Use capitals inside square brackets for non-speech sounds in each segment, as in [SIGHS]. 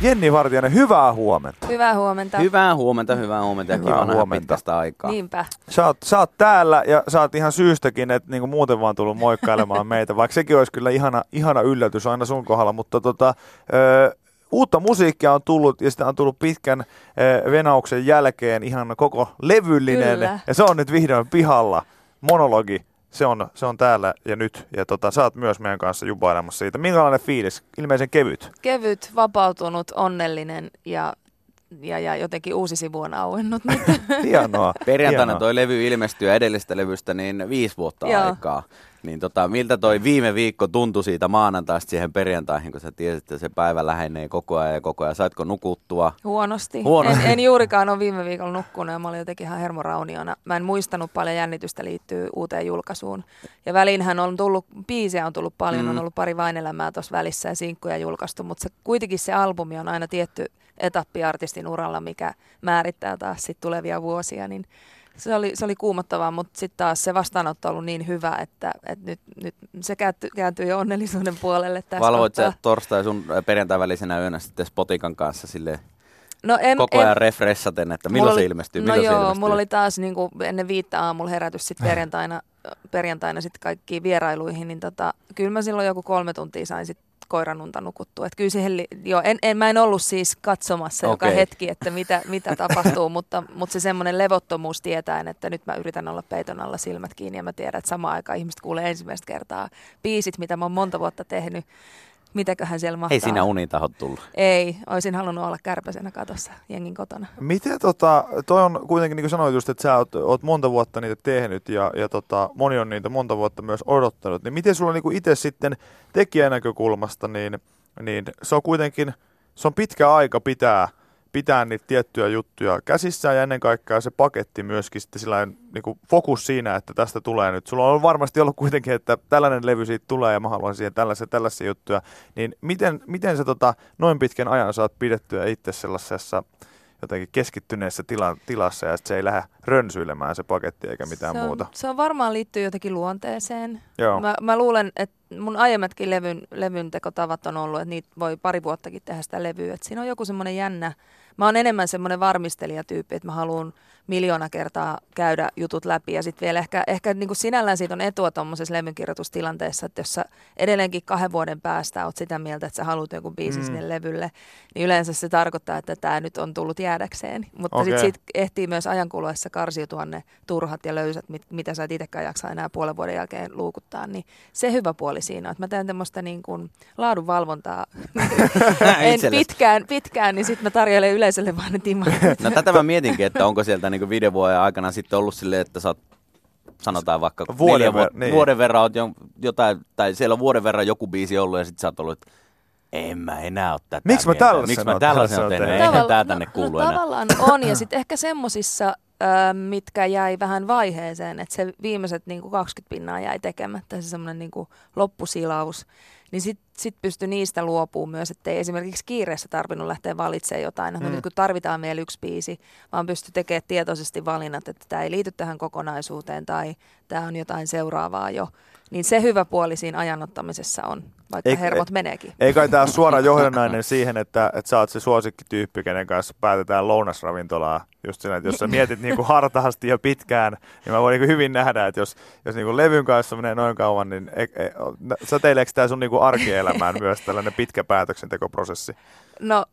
Jenni Vartijainen, hyvää huomenta. Hyvää huomenta. Hyvää huomenta, hyvää huomenta ja Hyvää kiva nähdä huomenta. pitkästä aikaa. Niinpä. Sä oot, sä oot täällä ja sä oot ihan syystäkin, että niinku muuten vaan tullut moikkailemaan [LAUGHS] meitä, vaikka sekin olisi kyllä ihana, ihana yllätys aina sun kohdalla, mutta tota, ö, uutta musiikkia on tullut ja sitä on tullut pitkän venauksen jälkeen ihan koko levyllinen Kyllä. ja se on nyt vihdoin pihalla. Monologi, se on, se on täällä ja nyt ja tota, sä oot myös meidän kanssa jubailemassa siitä. Minkälainen fiilis? Ilmeisen kevyt. Kevyt, vapautunut, onnellinen ja, ja, ja jotenkin uusi sivu on auennut nyt. [LAUGHS] Hienoa. Perjantaina hienoa. toi levy ilmestyi ja edellisestä levystä niin viisi vuotta Joo. aikaa. Niin tota, miltä toi viime viikko tuntui siitä maanantaista siihen perjantaihin, kun sä tiesit, että se päivä lähenee koko ajan ja koko ajan. Saitko nukuttua? Huonosti. Huonosti. En, en juurikaan ole viime viikolla nukkunut ja mä olin jotenkin ihan hermorauniona. Mä en muistanut paljon jännitystä liittyy uuteen julkaisuun. Ja väliinhän on tullut, biisejä on tullut paljon, Mm. on ollut pari vainelämää tuossa välissä ja sinkkuja julkaistu, mutta se, kuitenkin se albumi on aina tietty etappi artistin uralla, mikä määrittää taas sit tulevia vuosia, niin se oli, se oli kuumottavaa, mutta sitten taas se vastaanotto on ollut niin hyvä, että, että nyt, nyt se kääntyy, jo onnellisuuden puolelle tässä Valvoit sä torstai sun äh, perjantai välisenä yönä sitten Spotikan kanssa sille No en, koko en, ajan refreshaten, että milloin Mulla se oli- ilmestyy, No milloin se joo, ilmestyy. mulla oli taas niin kuin ennen viittä aamulla herätys sitten perjantaina, [SIGHS] perjantaina sitten kaikkiin vierailuihin, niin tota, kyllä mä silloin joku kolme tuntia sain sitten koiranunta nukuttua. Et kyllä siihen, li- joo, en, en, mä en ollut siis katsomassa okay. joka hetki, että mitä, mitä tapahtuu, [LAUGHS] mutta, mutta se semmoinen levottomuus tietäen, että nyt mä yritän olla peiton alla silmät kiinni ja mä tiedän, että samaan aikaan ihmiset kuulee ensimmäistä kertaa biisit, mitä mä oon monta vuotta tehnyt. Mitäköhän siellä mahtaa? Ei siinä unitahot tullut. Ei, olisin halunnut olla kärpäsenä katossa jengin kotona. Miten tota, toi on kuitenkin niin kuin sanoit just, että sä oot, oot monta vuotta niitä tehnyt ja, ja tota, moni on niitä monta vuotta myös odottanut, niin miten sulla niin itse sitten tekijän näkökulmasta, niin, niin se on kuitenkin, se on pitkä aika pitää, pitää niitä tiettyjä juttuja käsissään ja ennen kaikkea se paketti myöskin sitten sillä niin kuin fokus siinä, että tästä tulee nyt. Sulla on varmasti ollut kuitenkin, että tällainen levy siitä tulee ja mä haluan siihen tällaisia, tällaisia juttuja. Niin miten, miten sä tota, noin pitkän ajan saat pidettyä itse sellaisessa jotenkin keskittyneessä tila, tilassa ja että se ei lähde rönsyilemään se paketti eikä mitään se on, muuta. Se on varmaan liittyy jotenkin luonteeseen. Joo. Mä, mä luulen, että mun aiemmatkin levyn, levyn tekotavat on ollut, että niitä voi pari vuottakin tehdä sitä levyä. Et siinä on joku semmoinen jännä. Mä oon enemmän semmoinen varmistelijatyyppi, että mä haluan miljoona kertaa käydä jutut läpi. Ja sitten vielä ehkä, ehkä niin kuin sinällään siitä on etua tuommoisessa levynkirjoitustilanteessa, että jos sä edelleenkin kahden vuoden päästä oot sitä mieltä, että sä haluat jonkun biisin Mm. sinne levylle, niin yleensä se tarkoittaa, että tämä nyt on tullut jäädäkseen. Mutta Okei. sitten sit ehtii myös ajan kuluessa karsiutua ne turhat ja löysät, mit, mitä sä et itsekään jaksa enää puolen vuoden jälkeen luukuttaa. Niin se hyvä puoli siinä on, että mä teen tämmöistä niin kuin laadunvalvontaa [LAUGHS] en pitkään, pitkään, niin sitten mä tarjoilen yleisölle vaan ne timmat. [LAUGHS] No tätä mä mietinkin, että onko sieltä niinku viiden vuoden aikana sitten ollut silleen, että sä oot, sanotaan vaikka Vuoden neljä ver- niin. vuoden verran oot jo, jotain, tai siellä on vuoden verran joku biisi ollut ja sitten sä oot ollut, että en mä enää ole tätä Miksi mä tällaisen Miksi mä oon- tällaisen oon tehnyt? Eihän Tavalla- tää tänne no, kuulu no, enää. tavallaan on, ja sitten ehkä semmosissa, mitkä jäi vähän vaiheeseen, että se viimeiset niin kuin 20 pinnaa jäi tekemättä, se semmoinen niin kuin loppusilaus, niin sitten sit pystyi niistä luopumaan myös, ettei esimerkiksi kiireessä tarvinnut lähteä valitsemaan jotain, Mm. mm. nyt kun tarvitaan vielä yksi biisi, vaan pystyi tekemään tietoisesti valinnat, että tämä ei liity tähän kokonaisuuteen tai tämä on jotain seuraavaa jo. Niin se hyvä puoli siinä ajanottamisessa on, vaikka Ei- hermot meneekin. Ei kai tämä suora [LAUGHS] johdannainen siihen, että, että sä oot se suosikkityyppi, kenen kanssa päätetään lounasravintolaa. Just siinä, että jos sä [LAUGHS] mietit niin kuin hartaasti ja pitkään, niin mä voin niin kuin hyvin nähdä, että jos, jos niin kuin levyn kanssa menee noin kauan, niin ei, ei, säteileekö tämä sun niin kuin arkielämään [LAUGHS] myös tällainen pitkä päätöksentekoprosessi? No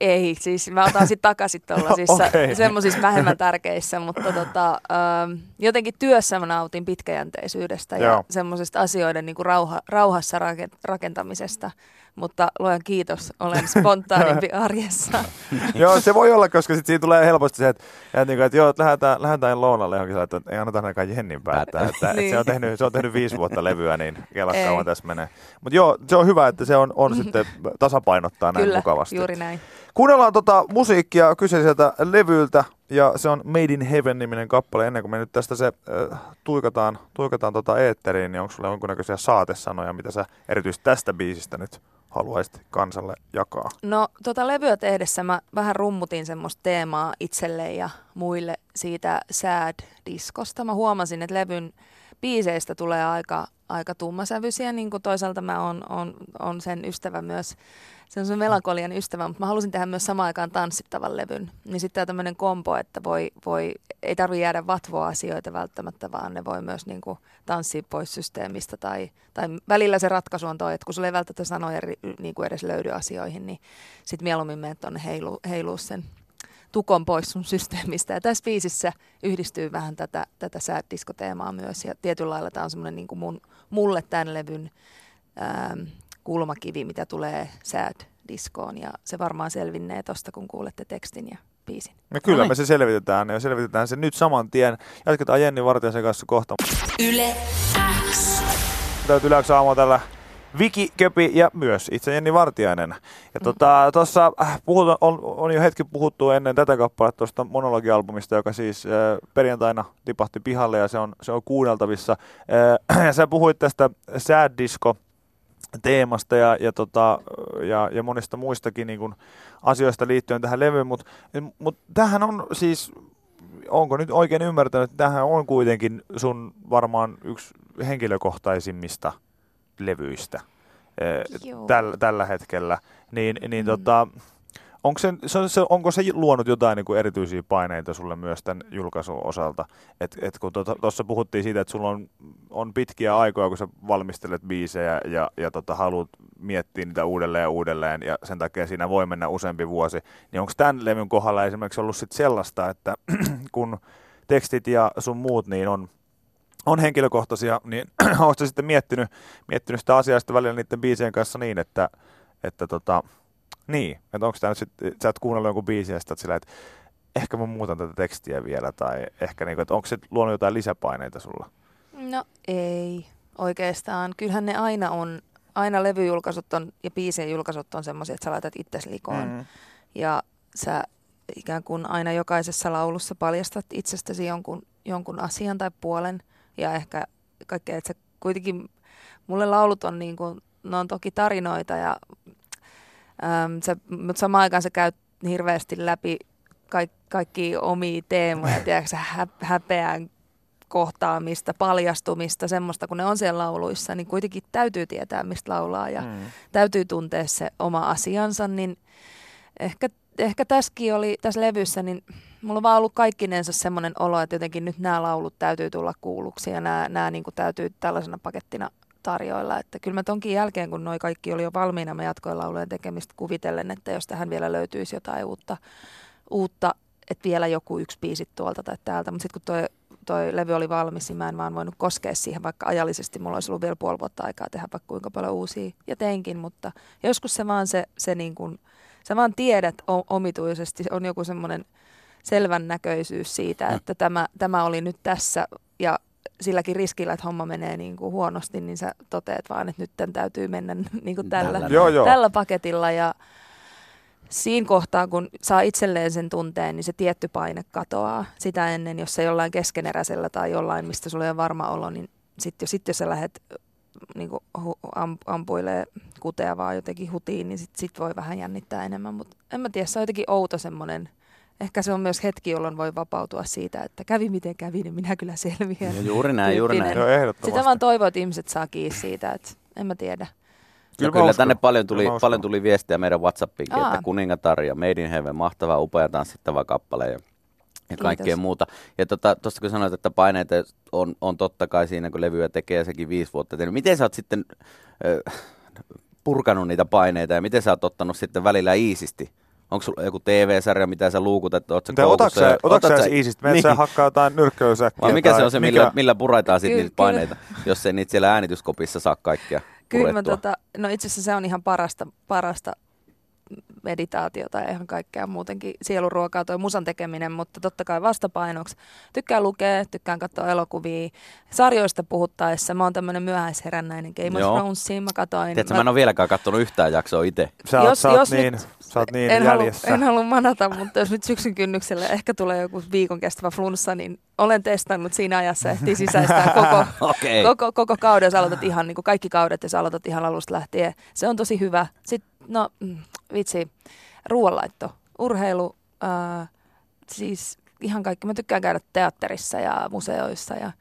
ei, siis mä otan sitten takaisin tuollaisissa Okei. okay. semmoisissa vähemmän tärkeissä, mutta tota, ähm, jotenkin työssä mä nautin pitkäjänteisyydestä Joo. ja semmoisesta asioiden niin kuin rauha, rauhassa rake- rakentamisesta, mutta luojan kiitos, olen spontaanimpi [LAUGHS] arjessa. joo, se voi olla, koska sit siinä tulee helposti se, että, että, niin kuin, että joo, että lähdetään, lähdetään lounalle johonkin, että ei anneta ainakaan Jennin päättää. Että, että Niin. se, on tehnyt, se on tehnyt viisi vuotta levyä, niin kela Ei. kauan tässä menee. Mutta joo, se on hyvä, että se on, on [LAUGHS] sitten tasapainottaa näin Kyllä, mukavasti. juuri näin. Kuunnellaan tota musiikkia kyseiseltä levyltä ja se on Made in Heaven-niminen kappale. Ennen kuin me nyt tästä se äh, tuikataan, tuikataan tota eetteriin, niin onko sulla jonkunnäköisiä saatesanoja, mitä sä erityisesti tästä biisistä nyt haluaisit kansalle jakaa? No tota levyä tehdessä mä vähän rummutin semmoista teemaa itselle ja muille siitä sad diskosta. Mä huomasin, että levyn biiseistä tulee aika, aika tummasävyisiä, niin kuin toisaalta mä oon, on, on sen ystävä myös, se on melankolian ystävä, mutta mä halusin tehdä myös samaan aikaan tanssittavan levyn. Niin sitten tämä tämmöinen kompo, että voi, voi, ei tarvi jäädä vatvoa asioita välttämättä, vaan ne voi myös niin kuin tanssia pois systeemistä. Tai, tai välillä se ratkaisu on toi, että kun sulla ei välttämättä sanoja niin kuin edes löydy asioihin, niin sitten mieluummin menet tuonne heilu, heiluu sen tukon pois sun systeemistä. Ja tässä biisissä yhdistyy vähän tätä, tätä sad teemaa myös. Ja tietyllä lailla tämä on semmoinen niin mun, mulle tämän levyn ähm, kulmakivi, mitä tulee sad diskoon. Ja se varmaan selvinnee tosta, kun kuulette tekstin ja biisin. No kyllä no niin. me se selvitetään ja selvitetään se nyt saman tien. Jatketaan Jenni Vartijasen kanssa kohta. Yle X. Täytyy Yle X tällä Viki Köpi ja myös itse Jenni Vartiainen. Ja tuossa tota, äh, on, on jo hetki puhuttu ennen tätä kappaletta tuosta monologialbumista, joka siis äh, perjantaina tipahti pihalle ja se on, se on kuunneltavissa. Äh, ja [CLEARS THROAT] sä puhuit tästä Sad Disco teemasta ja, ja, tota, ja, ja monista muistakin niin kun, asioista liittyen tähän levyyn, mutta mut tähän on siis, onko nyt oikein ymmärtänyt, että tähän on kuitenkin sun varmaan yksi henkilökohtaisimmista levyistä täl, tällä hetkellä, niin, niin mm. tota, onko, se, se, onko se luonut jotain niin kuin erityisiä paineita sulle myös tämän julkaisun osalta? Et, et kun tuossa tota, puhuttiin siitä, että sulla on, on pitkiä aikoja, kun sä valmistelet biisejä ja, ja tota, haluat miettiä niitä uudelleen ja uudelleen, ja sen takia siinä voi mennä useampi vuosi, niin onko tämän levyn kohdalla esimerkiksi ollut sit sellaista, että [CLEARS THROAT] kun tekstit ja sun muut niin on on henkilökohtaisia, niin [CLEARS THROAT] oletko sitten miettinyt, miettinyt sitä asiaa sitten välillä niiden biisien kanssa niin, että, että tota, niin, että onko tämä nyt sitten, sä oot kuunnellut jonkun biisin ja sitten sillä, että ehkä mä muutan tätä tekstiä vielä, tai ehkä niin kuin, että onko se luonut jotain lisäpaineita sulla? No ei oikeastaan. Kyllähän ne aina on, aina levyjulkaisut on ja biisien julkaisut on semmoisia, että sä laitat itsesi likoon. Mm. Ja sä ikään kuin aina jokaisessa laulussa paljastat itsestäsi jonkun, jonkun asian tai puolen – ja ehkä kaikkea, että se kuitenkin, mulle laulut on niin kuin, ne on toki tarinoita ja äm, se, mutta samaan aikaan se käy hirveästi läpi kaikki, kaikki omia teemoja, [LAUGHS] tiedätkö, hä, häpeän kohtaamista, paljastumista, semmoista, kun ne on siellä lauluissa, niin kuitenkin täytyy tietää, mistä laulaa ja mm. täytyy tuntea se oma asiansa, niin ehkä, ehkä tässäkin oli, tässä levyssä, niin mulla on vaan ollut kaikkinensa semmoinen olo, että jotenkin nyt nämä laulut täytyy tulla kuulluksi ja nämä, nämä niin kuin täytyy tällaisena pakettina tarjoilla. Että kyllä mä tonkin jälkeen, kun noi kaikki oli jo valmiina, mä jatkoin laulujen tekemistä kuvitellen, että jos tähän vielä löytyisi jotain uutta, uutta että vielä joku yksi biisi tuolta tai täältä. Mutta sitten kun toi, toi levy oli valmis, niin mä en vaan voinut koskea siihen, vaikka ajallisesti mulla olisi ollut vielä puoli vuotta aikaa tehdä vaikka kuinka paljon uusia. Ja teinkin, mutta joskus se vaan se, se niin kuin, sä vaan tiedät omituisesti, on joku semmoinen – selvän näköisyys siitä, mm. että tämä, tämä oli nyt tässä ja silläkin riskillä, että homma menee niin kuin huonosti, niin sä toteat vaan, että nyt tämän täytyy mennä [LAUGHS] niin kuin tällä, tällä. Joo, joo. tällä paketilla ja siinä kohtaa, kun saa itselleen sen tunteen, niin se tietty paine katoaa. Sitä ennen, jos se jollain keskeneräisellä tai jollain, mistä sulla ei ole varma olo, niin sitten sit jos sä lähdet niin hu, am, ampuilee kutea vaan jotenkin hutiin, niin sitten sit voi vähän jännittää enemmän. Mutta en mä tiedä, se on jotenkin outo semmoinen – ehkä se on myös hetki, jolloin voi vapautua siitä, että kävi miten kävi, niin minä kyllä selviän. Ja juuri näin, juuri näin. Joo, Sitä vaan toivoo, että ihmiset saa kiinni siitä, että en mä tiedä. Kyllä, kyllä uskon. tänne paljon tuli, paljon tuli viestiä meidän Whatsappiinkin, Aa. että Kuningatar ja Made in Heaven, mahtava, upea tanssittava kappale ja, ja kaikkea muuta. Ja tuosta tota, kun sanoit, että paineita on, on totta kai siinä, kun levyä tekee sekin viisi vuotta tehnyt. Miten sä oot sitten äh, purkanut niitä paineita ja miten sä oot ottanut sitten välillä iisisti Onko sulla joku TV-sarja, mitä sä luukutat? Otatko sä, otatko sä iisistä? niin. sä hakkaa jotain nyrkkeilysäkkiä? Vai mikä se on se, millä, mikä? millä puraitaan sitten niitä paineita, jos ei niitä siellä äänityskopissa saa kaikkia Kyllä mä tota, no itse asiassa se on ihan parasta, parasta meditaatiota ja ihan kaikkea muutenkin sieluruokaa toi musan tekeminen, mutta totta kai vastapainoksi. Tykkään lukea, tykkään katsoa elokuvia. Sarjoista puhuttaessa mä oon tämmönen myöhäisherännäinen Game of Thronesiin mä katoin. Tiedätkö, mä... mä en ole vieläkään katsonut yhtään jaksoa itse. Sä oot, jos, sä oot jos niin, nyt, sä oot niin en jäljessä. Halu, en halua manata, mutta jos nyt syksyn kynnyksellä ehkä tulee joku viikon kestävä flunssa, niin olen testannut siinä ajassa, ehtii sisäistää koko, [LAUGHS] okay. koko, koko kauden, jos aloitat ihan niin kuin kaikki kaudet, jos aloitat ihan alusta lähtien. Se on tosi hyvä. Sitten, no, mm, vitsi, ruoanlaitto, urheilu, äh, siis ihan kaikki. Mä tykkään käydä teatterissa ja museoissa ja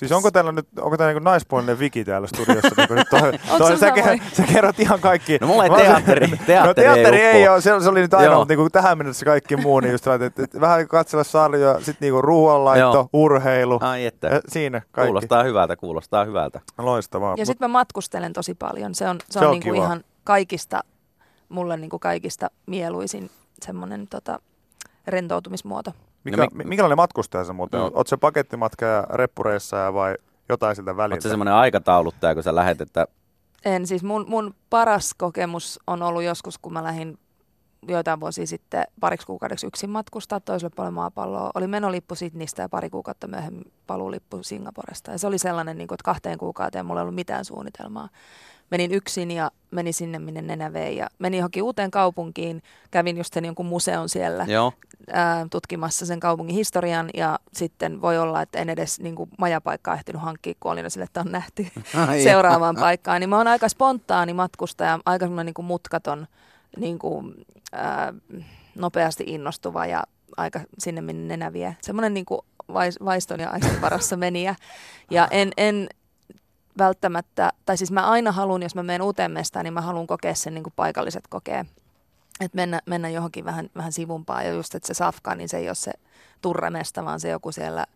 Siis onko täällä nyt, onko täällä niin naispuolinen Viki täällä studiossa? niin nyt toi, [LAUGHS] toi, sä, sä, kerrot ihan kaikki. No mulla ei teatteri, [LAUGHS] teatteri, no, teatteri ei, ei ole, se, se, oli nyt aina, mutta niin tähän mennessä kaikki muu, niin just että, että, että vähän katsella sarjoja, sitten niin ruoanlaitto, Joo. urheilu. Ai että. Ja siinä kaikki. Kuulostaa hyvältä, kuulostaa hyvältä. Loistavaa. Ja sitten mä matkustelen tosi paljon. Se on, se, se on, on niin kuin ihan kaikista, mulle niin kuin kaikista mieluisin semmoinen tota, rentoutumismuoto. Mikä, no, mi- minkälainen matkustaja se muuten no. on? Oletko se pakettimatka ja reppureissa vai jotain siltä väliltä? Oletko se semmoinen aikatauluttaja, kun sä lähet, että... En, siis mun, mun paras kokemus on ollut joskus, kun mä lähdin joitain vuosia sitten pariksi kuukaudeksi yksin matkustaa toiselle puolelle maapalloa. Oli menolippu Sydneystä ja pari kuukautta myöhemmin paluulippu Singaporesta. Ja se oli sellainen, niin kuin, että kahteen kuukauteen mulla ei ollut mitään suunnitelmaa menin yksin ja menin sinne, minne nenä vei. Ja menin johonkin uuteen kaupunkiin, kävin just sen jonkun museon siellä Joo. Ää, tutkimassa sen kaupungin historian. Ja sitten voi olla, että en edes niin kuin, majapaikkaa ehtinyt hankkia, kun olin sille, että on nähty [LAUGHS] Ai seuraavaan paikkaan. Niin mä oon aika spontaani matkustaja, aika semmoinen niin kuin mutkaton, niin kuin, ää, nopeasti innostuva ja aika sinne, minne nenä vie. Semmoinen niin kuin vaiston ja aistin varassa meni. Ja en, en, välttämättä, tai siis mä aina haluan, jos mä menen uuteen mestaan, niin mä haluan kokea sen niin kuin paikalliset kokee. Että mennä, mennä johonkin vähän, vähän sivumpaan ja just, että se safka, niin se ei ole se turremesta, vaan se joku siellä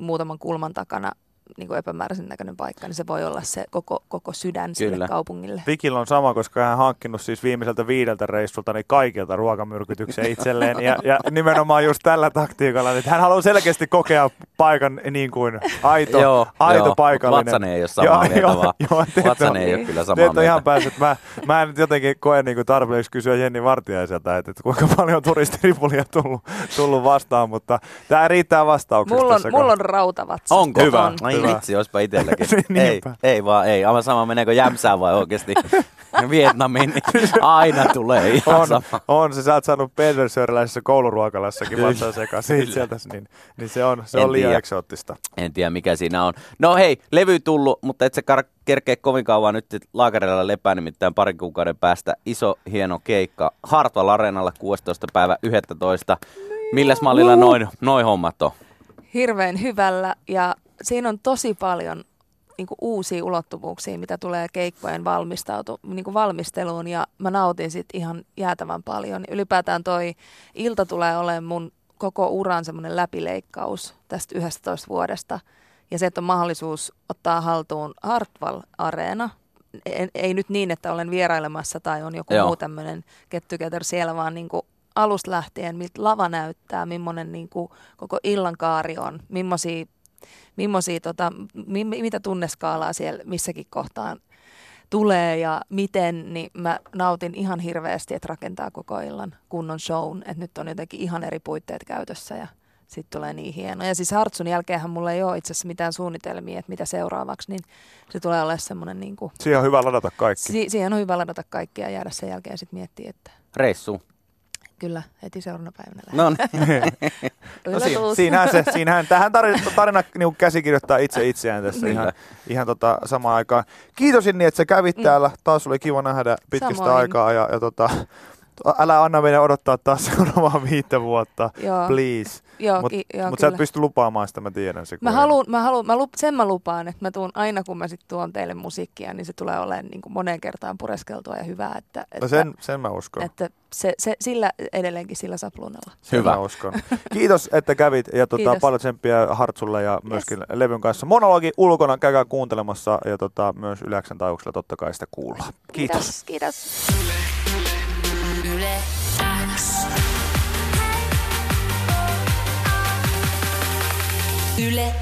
muutaman kulman takana niin kuin epämääräisen näköinen paikka, niin se voi olla se koko, koko sydän Kyllä. sille kaupungille. Vikillä on sama, koska hän on hankkinut siis viimeiseltä viideltä reissulta niin kaikilta ruokamyrkytyksen itselleen. ja, ja, nimenomaan just tällä taktiikalla, että hän haluaa selkeästi kokea paikan niin kuin [LAUGHS] aito, joo, aito joo, paikallinen. Vatsanen ei ole samaa joo, mieltä, vaan joo, Vatsanen ei ole kyllä samaa mieltä. ihan päässyt. Mä, mä en nyt jotenkin koe niin kuin tarpeeksi kysyä Jenni Vartiaiselta, että, että kuinka paljon turistiripulia tullut, tullut vastaan, mutta tämä riittää vastauksesta. Mulla on, mulla on rautavatsa. Onko? Hyvä. On. Ai vitsi, olisipa itselläkin. [LAUGHS] ei, ei vaan, ei. Aivan sama, meneekö jämsään vai oikeasti [LAUGHS] Vietnamiin, niin aina tulee ihan on, sama. On, se sä oot saanut Pedersööriläisessä kouluruokalassakin vatsaa sekaisin sieltä, niin, niin se on, se on liian tiedä. eksoottista. En tiedä, mikä siinä on. No hei, levy tullut, mutta et se kar- kerkeä kovin kauan nyt laakereilla lepää, nimittäin parin kuukauden päästä iso hieno keikka Hartwall Areenalla 16. päivä 11. Milläs mallilla noin, noin hommat on? Hirveän hyvällä ja siinä on tosi paljon niin kuin uusia ulottuvuuksia, mitä tulee keikkojen valmistautu, niin kuin valmisteluun ja mä nautin sit ihan jäätävän paljon. Ylipäätään toi ilta tulee olemaan mun koko uran semmoinen läpileikkaus tästä 11 vuodesta. Ja se, että on mahdollisuus ottaa haltuun Hartwall Areena, ei, ei nyt niin, että olen vierailemassa tai on joku Joo. muu tämmöinen get together siellä, vaan niin kuin alusta lähtien, miltä lava näyttää, millainen niin kuin koko illankaari on, millaisia millaisia, tota, mi, mitä tunneskaalaa siellä missäkin kohtaan tulee ja miten, niin mä nautin ihan hirveästi, että rakentaa koko illan kunnon shown, että nyt on jotenkin ihan eri puitteet käytössä ja sitten tulee niin hieno. Ja siis Hartsun jälkeenhän mulla ei ole itse asiassa mitään suunnitelmia, että mitä seuraavaksi, niin se tulee olemaan semmoinen niin kuin... Siihen on hyvä ladata kaikki. Si- siihen on hyvä ladata kaikki ja jäädä sen jälkeen sitten miettiä, että... Reissu. Kyllä, heti seuraavana päivänä [LAUGHS] No niin. no siinä, siinähän se, siinähän, tähän tarina, tarina niin käsikirjoittaa itse itseään tässä ihan, ihan tota, samaan aikaan. Kiitos Inni, että sä kävit mm. täällä. Taas oli kiva nähdä pitkästä Samoin. aikaa ja, ja tota, älä anna meidän odottaa taas seuraavaa viittä vuotta, joo. please. Mutta ki- mut sä et pysty lupaamaan sitä, mä tiedän se. Mä haluun, mä haluun, mä lup, sen mä lupaan, että mä tuun aina kun mä sit tuon teille musiikkia, niin se tulee olemaan niin kuin moneen kertaan pureskeltua ja hyvää. Että, no että, no sen, sen mä uskon. Että se, se, sillä edelleenkin sillä sapluunalla. Hyvä. Mä uskon. Kiitos, että kävit ja tota, paljon tsemppiä Hartsulle ja myöskin yes. levyn kanssa. Monologi ulkona, käykää kuuntelemassa ja tota, myös Yläksän taajuuksella totta kai sitä kuullaan. Kiitos. Kiitos. kiitos. Yle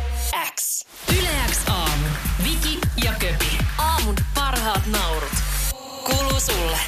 X. Yle X aamu. Viki ja Köpi. Aamun parhaat naurut. Kuuluu sulle.